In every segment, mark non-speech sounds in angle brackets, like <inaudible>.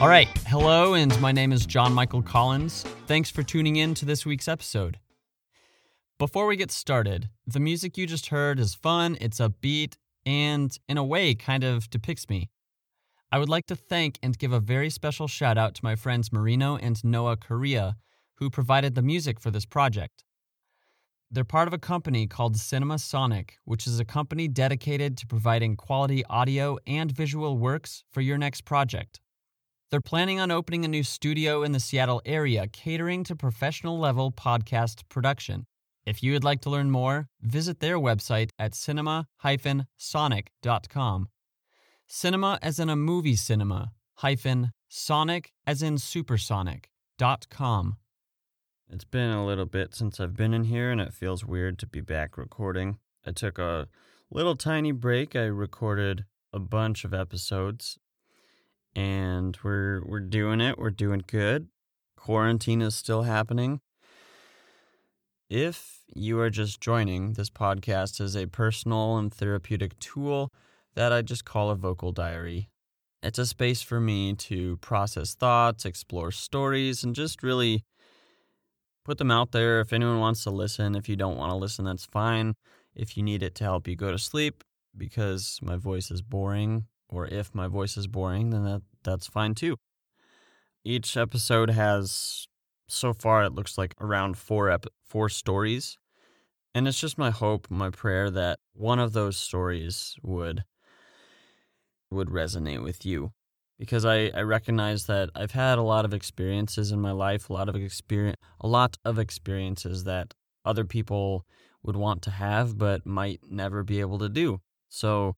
All right. Hello, and my name is John Michael Collins. Thanks for tuning in to this week's episode. Before we get started, the music you just heard is fun, it's upbeat, and in a way kind of depicts me. I would like to thank and give a very special shout out to my friends Marino and Noah Korea, who provided the music for this project. They're part of a company called Cinema Sonic, which is a company dedicated to providing quality audio and visual works for your next project. They're planning on opening a new studio in the Seattle area catering to professional level podcast production. If you would like to learn more, visit their website at cinema sonic.com. Cinema as in a movie cinema, hyphen sonic as in supersonic.com. It's been a little bit since I've been in here, and it feels weird to be back recording. I took a little tiny break. I recorded a bunch of episodes, and we're we're doing it. We're doing good. Quarantine is still happening. If you are just joining, this podcast is a personal and therapeutic tool that I just call a vocal diary. It's a space for me to process thoughts, explore stories, and just really put them out there. If anyone wants to listen, if you don't want to listen, that's fine. If you need it to help you go to sleep because my voice is boring, or if my voice is boring, then that, that's fine too. Each episode has, so far, it looks like around four ep- four stories, and it's just my hope, my prayer that one of those stories would would resonate with you because I, I recognize that I've had a lot of experiences in my life, a lot of experience, a lot of experiences that other people would want to have but might never be able to do. So,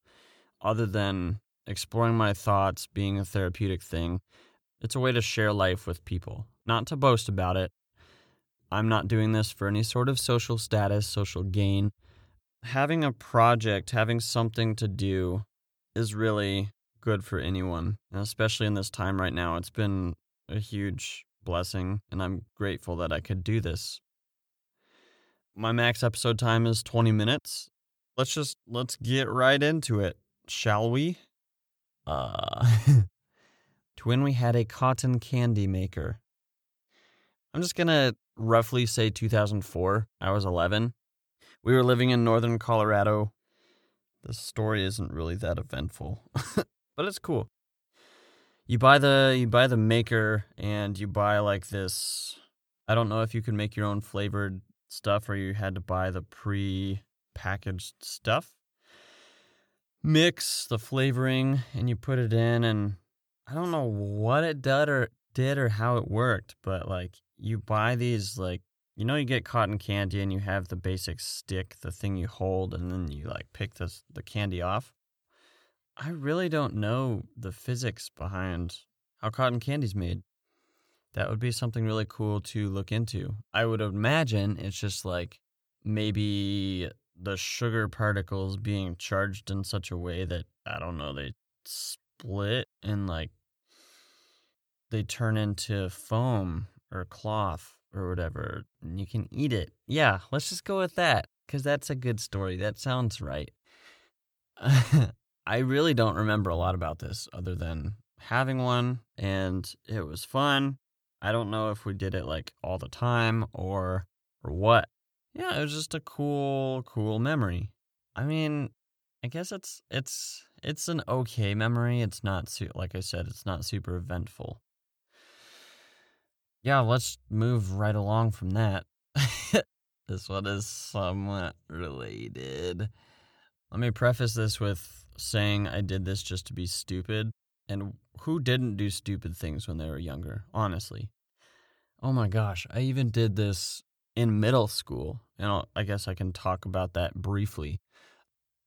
other than exploring my thoughts being a therapeutic thing, it's a way to share life with people, not to boast about it. I'm not doing this for any sort of social status, social gain. Having a project, having something to do is really good for anyone, and especially in this time right now. It's been a huge blessing, and I'm grateful that I could do this. My max episode time is 20 minutes. Let's just let's get right into it, shall we? Uh <laughs> to when we had a cotton candy maker. I'm just going to roughly say 2004. I was 11. We were living in northern Colorado. The story isn't really that eventful. <laughs> but it's cool. You buy the you buy the maker and you buy like this I don't know if you can make your own flavored stuff or you had to buy the pre-packaged stuff. Mix the flavoring and you put it in and I don't know what it did or did or how it worked, but like you buy these like you know you get cotton candy and you have the basic stick, the thing you hold and then you like pick this the candy off. I really don't know the physics behind how cotton candy's made. That would be something really cool to look into. I would imagine it's just like maybe the sugar particles being charged in such a way that I don't know, they split and like they turn into foam or cloth or whatever and you can eat it. Yeah, let's just go with that cuz that's a good story. That sounds right. <laughs> I really don't remember a lot about this other than having one and it was fun. I don't know if we did it like all the time or or what. Yeah, it was just a cool cool memory. I mean, I guess it's it's it's an okay memory. It's not su- like I said, it's not super eventful. Yeah, let's move right along from that. <laughs> this one is somewhat related. Let me preface this with saying I did this just to be stupid. And who didn't do stupid things when they were younger, honestly? Oh my gosh, I even did this in middle school. And I'll, I guess I can talk about that briefly.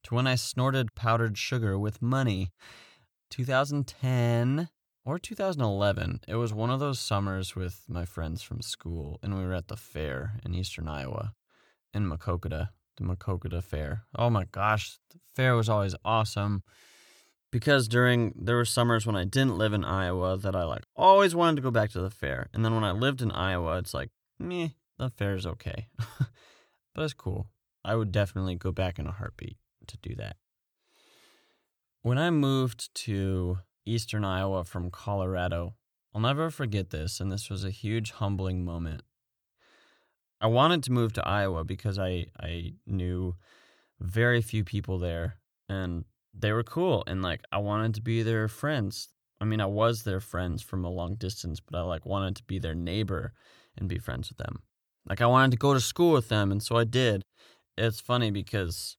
To when I snorted powdered sugar with money. 2010 or 2011. It was one of those summers with my friends from school, and we were at the fair in eastern Iowa in Maquoketa the Maquoketa Fair. Oh my gosh, the fair was always awesome because during there were summers when I didn't live in Iowa that I like always wanted to go back to the fair, and then when I lived in Iowa, it's like meh, the fair's okay, <laughs> but it's cool. I would definitely go back in a heartbeat to do that. When I moved to eastern Iowa from Colorado, I'll never forget this, and this was a huge humbling moment. I wanted to move to Iowa because I, I knew very few people there and they were cool and like I wanted to be their friends. I mean, I was their friends from a long distance, but I like wanted to be their neighbor and be friends with them. Like I wanted to go to school with them, and so I did. It's funny because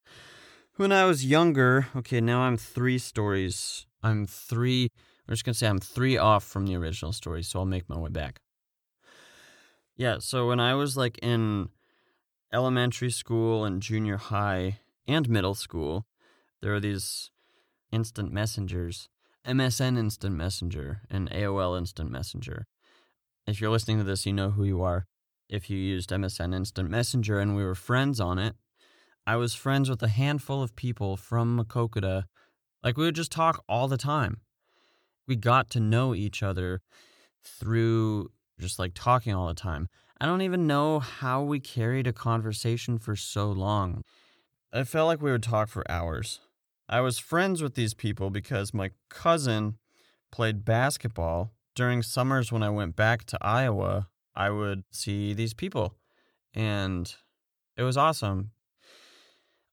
when I was younger, okay, now I'm three stories. I'm three. I'm just gonna say I'm three off from the original story, so I'll make my way back. Yeah, so when I was like in elementary school and junior high and middle school, there were these instant messengers MSN Instant Messenger and AOL Instant Messenger. If you're listening to this, you know who you are. If you used MSN Instant Messenger and we were friends on it, I was friends with a handful of people from Maquoketa. Like, we would just talk all the time. We got to know each other through just like talking all the time. I don't even know how we carried a conversation for so long. I felt like we would talk for hours. I was friends with these people because my cousin played basketball. During summers when I went back to Iowa, I would see these people and it was awesome.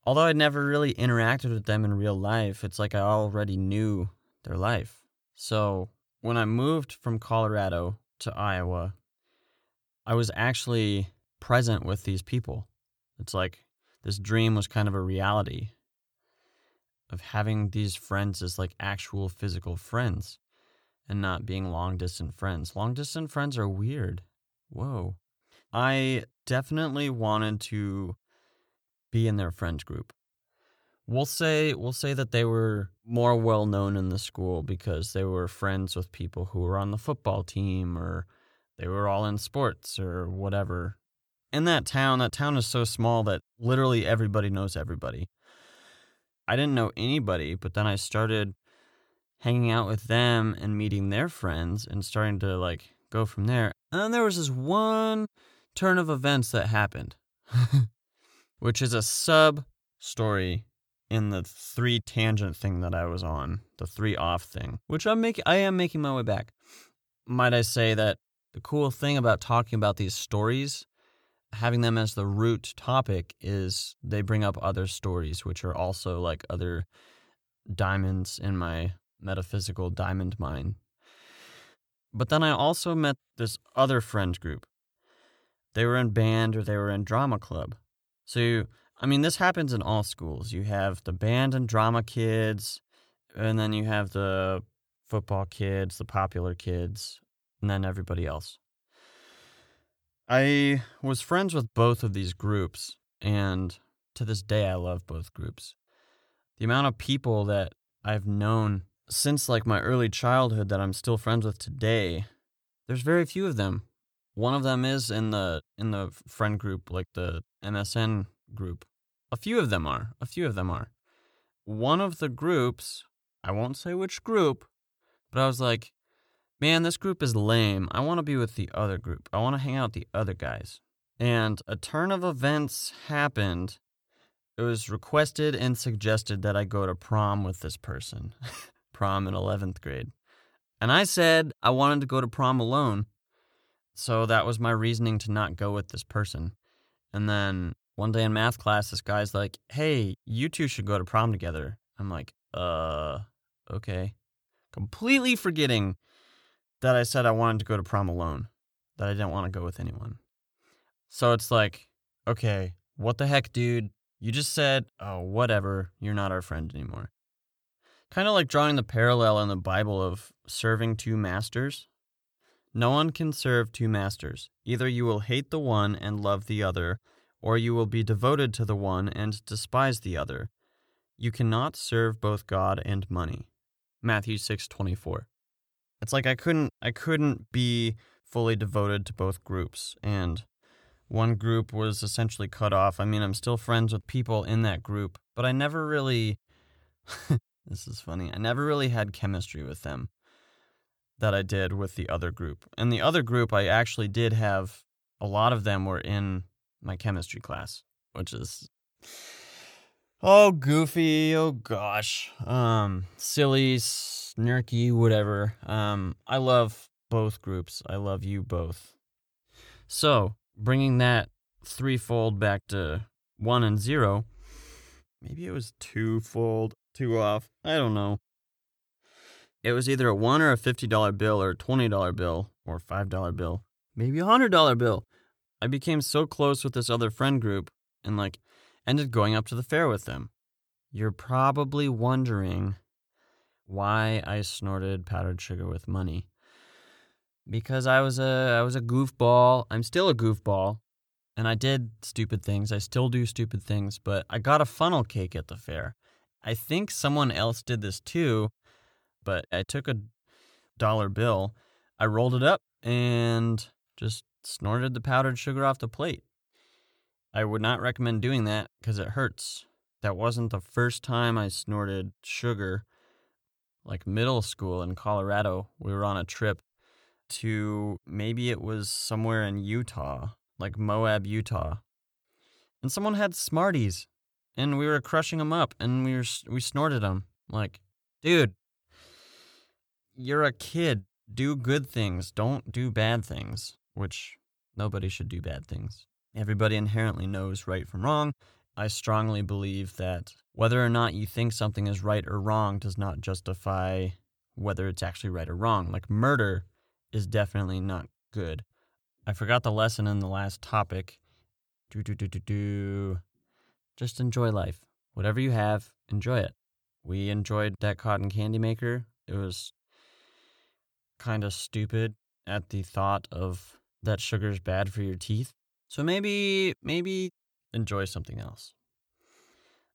Although I'd never really interacted with them in real life, it's like I already knew their life. So when I moved from Colorado to Iowa, I was actually present with these people. It's like this dream was kind of a reality of having these friends as like actual physical friends and not being long distance friends. Long distance friends are weird. Whoa. I definitely wanted to be in their friends group. We'll say we'll say that they were more well known in the school because they were friends with people who were on the football team or they were all in sports or whatever. In that town, that town is so small that literally everybody knows everybody. I didn't know anybody, but then I started hanging out with them and meeting their friends and starting to like go from there. And then there was this one turn of events that happened, <laughs> which is a sub story in the three tangent thing that I was on, the three off thing, which I'm making I am making my way back. Might I say that the cool thing about talking about these stories having them as the root topic is they bring up other stories, which are also like other diamonds in my metaphysical diamond mine. But then I also met this other friend group. They were in band or they were in drama club. So, you, I mean, this happens in all schools. You have the band and drama kids, and then you have the football kids, the popular kids, and then everybody else. I was friends with both of these groups, and to this day, I love both groups. The amount of people that I've known since like my early childhood that I'm still friends with today, there's very few of them. One of them is in the in the friend group, like the MSN group. A few of them are. A few of them are. One of the groups, I won't say which group, but I was like, man, this group is lame. I want to be with the other group. I want to hang out with the other guys. And a turn of events happened. It was requested and suggested that I go to prom with this person, <laughs> prom in 11th grade. And I said I wanted to go to prom alone. So that was my reasoning to not go with this person. And then one day in math class, this guy's like, hey, you two should go to prom together. I'm like, uh, okay. Completely forgetting that I said I wanted to go to prom alone, that I didn't want to go with anyone. So it's like, okay, what the heck, dude? You just said, oh, whatever, you're not our friend anymore. Kind of like drawing the parallel in the Bible of serving two masters. No one can serve two masters. Either you will hate the one and love the other, or you will be devoted to the one and despise the other. You cannot serve both God and money. Matthew 6:24 it's like I couldn't I couldn't be fully devoted to both groups and one group was essentially cut off. I mean, I'm still friends with people in that group, but I never really <laughs> this is funny. I never really had chemistry with them that I did with the other group. And the other group I actually did have a lot of them were in my chemistry class, which is oh goofy, oh gosh. Um silly snarky, whatever. Um, I love both groups. I love you both. So, bringing that threefold back to one and zero, maybe it was twofold, two off. I don't know. It was either a one or a $50 bill or a $20 bill or a $5 bill, maybe a $100 bill. I became so close with this other friend group and like ended going up to the fair with them. You're probably wondering why I snorted powdered sugar with money. Because I was a I was a goofball. I'm still a goofball. And I did stupid things. I still do stupid things, but I got a funnel cake at the fair. I think someone else did this too, but I took a dollar bill, I rolled it up and just snorted the powdered sugar off the plate. I would not recommend doing that because it hurts. That wasn't the first time I snorted sugar. Like middle school in Colorado, we were on a trip to maybe it was somewhere in Utah, like Moab, Utah. And someone had Smarties and we were crushing them up and we were we snorted them. Like, dude, you're a kid. Do good things. Don't do bad things, which nobody should do bad things. Everybody inherently knows right from wrong. I strongly believe that whether or not you think something is right or wrong does not justify whether it's actually right or wrong. Like murder is definitely not good. I forgot the lesson in the last topic. Do do do do do. Just enjoy life. Whatever you have, enjoy it. We enjoyed that cotton candy maker. It was kind of stupid at the thought of that sugar's bad for your teeth. So maybe maybe enjoy something else.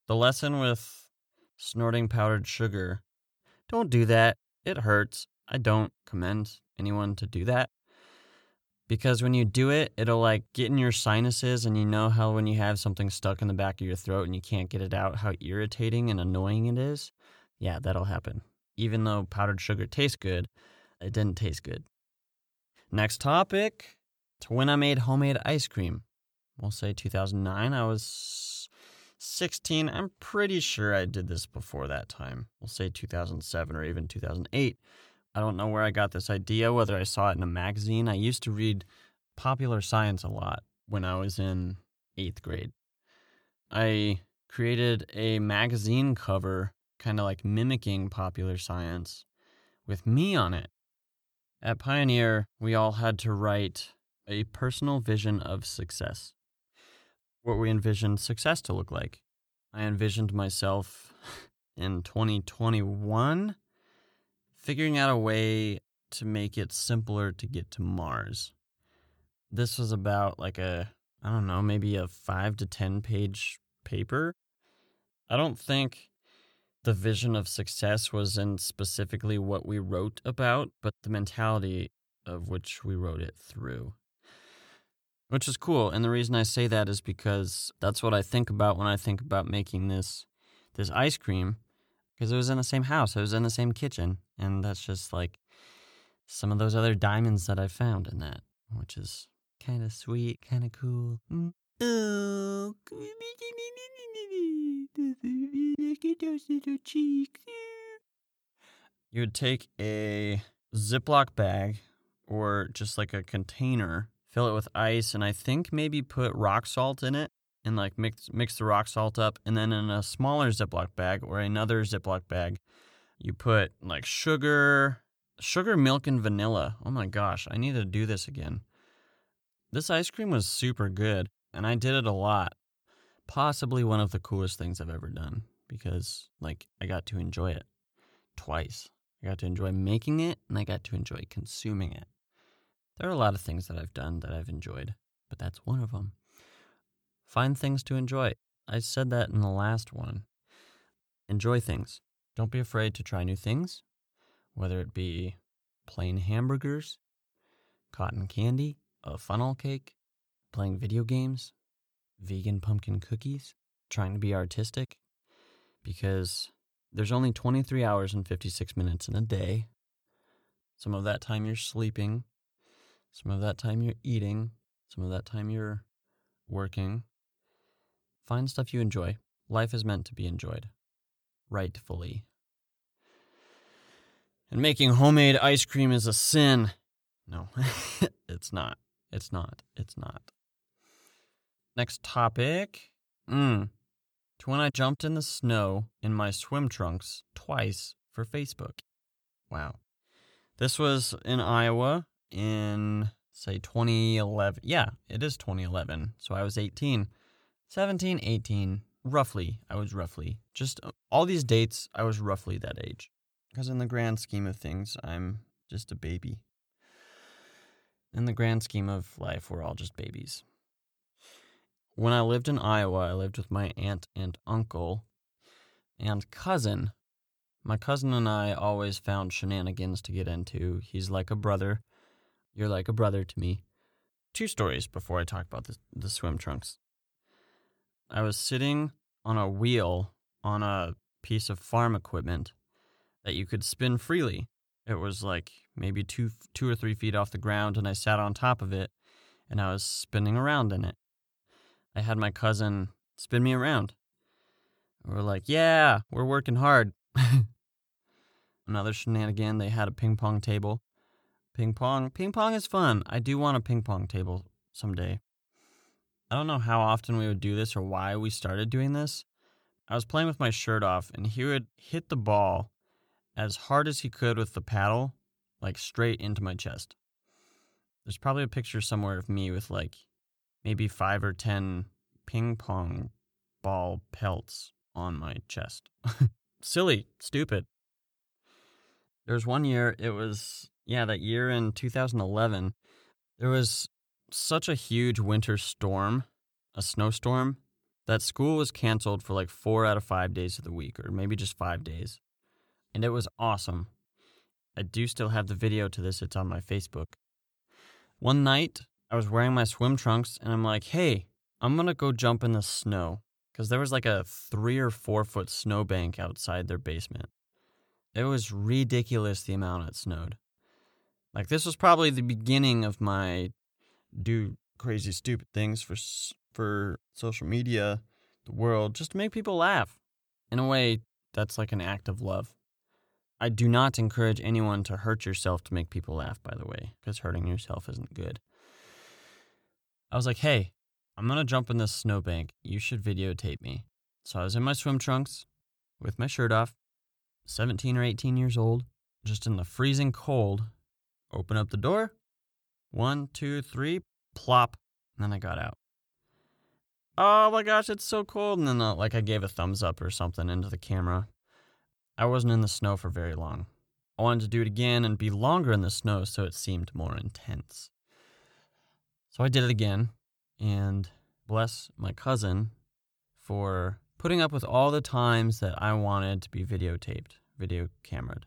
The lesson with snorting powdered sugar, don't do that. It hurts. I don't commend anyone to do that. Because when you do it, it'll like get in your sinuses, and you know how when you have something stuck in the back of your throat and you can't get it out, how irritating and annoying it is? Yeah, that'll happen. Even though powdered sugar tastes good, it didn't taste good. Next topic to when I made homemade ice cream. We'll say 2009. I was 16. I'm pretty sure I did this before that time. We'll say 2007 or even 2008. I don't know where I got this idea, whether I saw it in a magazine. I used to read popular science a lot when I was in eighth grade. I created a magazine cover, kind of like mimicking popular science, with me on it. At Pioneer, we all had to write a personal vision of success. What we envisioned success to look like. I envisioned myself in 2021 figuring out a way to make it simpler to get to Mars. This was about like a, I don't know, maybe a five to 10 page paper. I don't think the vision of success was in specifically what we wrote about, but the mentality of which we wrote it through. Which is cool. And the reason I say that is because that's what I think about when I think about making this this ice cream because it was in the same house, it was in the same kitchen, and that's just like some of those other diamonds that I found in that, which is kind of sweet, kind of cool. Mm. Oh, you would take a Ziploc bag or just like a container, fill it with ice, and I think maybe put rock salt in it and like mix mix the rock salt up and then in a smaller Ziploc bag or another Ziploc bag, you put like sugar, sugar, milk and vanilla. Oh my gosh, I need to do this again. This ice cream was super good and I did it a lot. Possibly one of the coolest things I've ever done because like I got to enjoy it twice. I got to enjoy making it and I got to enjoy consuming it. There are a lot of things that I've done that I've enjoyed, but that's one of them. Find things to enjoy. I said that in the last one. Enjoy things. Don't be afraid to try new things, whether it be plain hamburgers, cotton candy, a funnel cake, playing video games, vegan pumpkin cookies, trying to be artistic, because there's only 23 hours and 56 minutes in a day. Some of that time you're sleeping, some of that time you're eating, some of that time you're working, Find stuff you enjoy. Life is meant to be enjoyed. Rightfully. And making homemade ice cream is a sin. No, <laughs> it's not. It's not. It's not. Next topic. Mm. To when I jumped in the snow in my swim trunks twice for Facebook. Wow. This was in Iowa in, say, 2011. Yeah, it is 2011. So I was 18. 17, 18, roughly. I was roughly. Just uh, all these dates, I was roughly that age. Because in the grand scheme of things, I'm just a baby. In the grand scheme of life, we're all just babies. When I lived in Iowa, I lived with my aunt and uncle and cousin. My cousin and I always found shenanigans to get into. He's like a brother. You're like a brother to me. Two stories before I talk about the, the swim trunks. I was sitting on a wheel on a piece of farm equipment that you could spin freely. It was like maybe two, two or three feet off the ground, and I sat on top of it and I was spinning around in it. I had my cousin spin me around. We're like, yeah, we're working hard. <laughs> Another shenanigan, they had a ping pong table. Ping pong, ping pong is fun. I do want a ping pong table someday. I don't know how often we would do this or why we started doing this. I was playing with my shirt off, and he would hit the ball as hard as he could with the paddle, like straight into my chest. There's probably a picture somewhere of me with like maybe five or ten ping pong ball pelts on my chest. <laughs> Silly, stupid. There was one year, it was, yeah, that year in 2011, there was such a huge winter storm, a snowstorm, that school was canceled for like four out of five days of the week, or maybe just five days. And it was awesome. I do still have the video to this, it's on my Facebook. One night, I was wearing my swim trunks, and I'm like, hey, I'm gonna go jump in the snow. Because there was like a three or four foot snowbank outside their basement. It was ridiculous the amount it snowed. Like, this was probably the beginning of my do crazy, stupid things for for social media, the world, just to make people laugh. In a way, that's like an act of love. I do not encourage anyone to hurt yourself to make people laugh, by the way, because hurting yourself isn't good. I was like, hey, I'm to jump in this snowbank. You should videotape me. So I was in my swim trunks with my shirt off, 17 or 18 years old, just in the freezing cold. Open up the door, one, two, three, plop. And then I got out. Oh my gosh, it's so cold. And then, uh, like, I gave a thumbs up or something into the camera. I wasn't in the snow for very long. I wanted to do it again and be longer in the snow so it seemed more intense. So I did it again and bless my cousin for putting up with all the times that I wanted to be videotaped, video cameraed.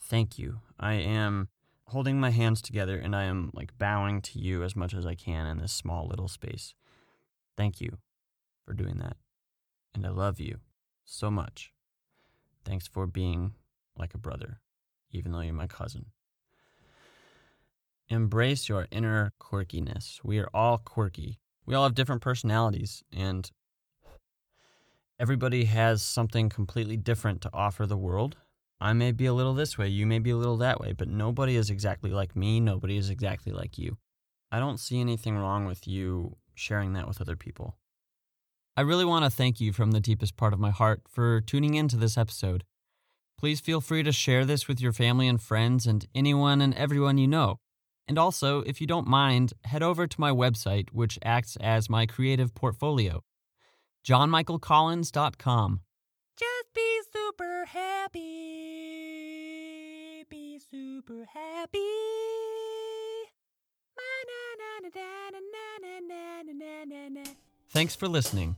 Thank you. I am holding my hands together and I am like bowing to you as much as I can in this small little space. Thank you for doing that. And I love you so much. Thanks for being like a brother, even though you're my cousin. Embrace your inner quirkiness. We are all quirky. We all have different personalities, and everybody has something completely different to offer the world. I may be a little this way, you may be a little that way, but nobody is exactly like me. Nobody is exactly like you. I don't see anything wrong with you sharing that with other people. I really want to thank you from the deepest part of my heart for tuning in to this episode. Please feel free to share this with your family and friends and anyone and everyone you know. And also, if you don't mind, head over to my website, which acts as my creative portfolio johnmichaelcollins.com. super happy. Thanks for listening.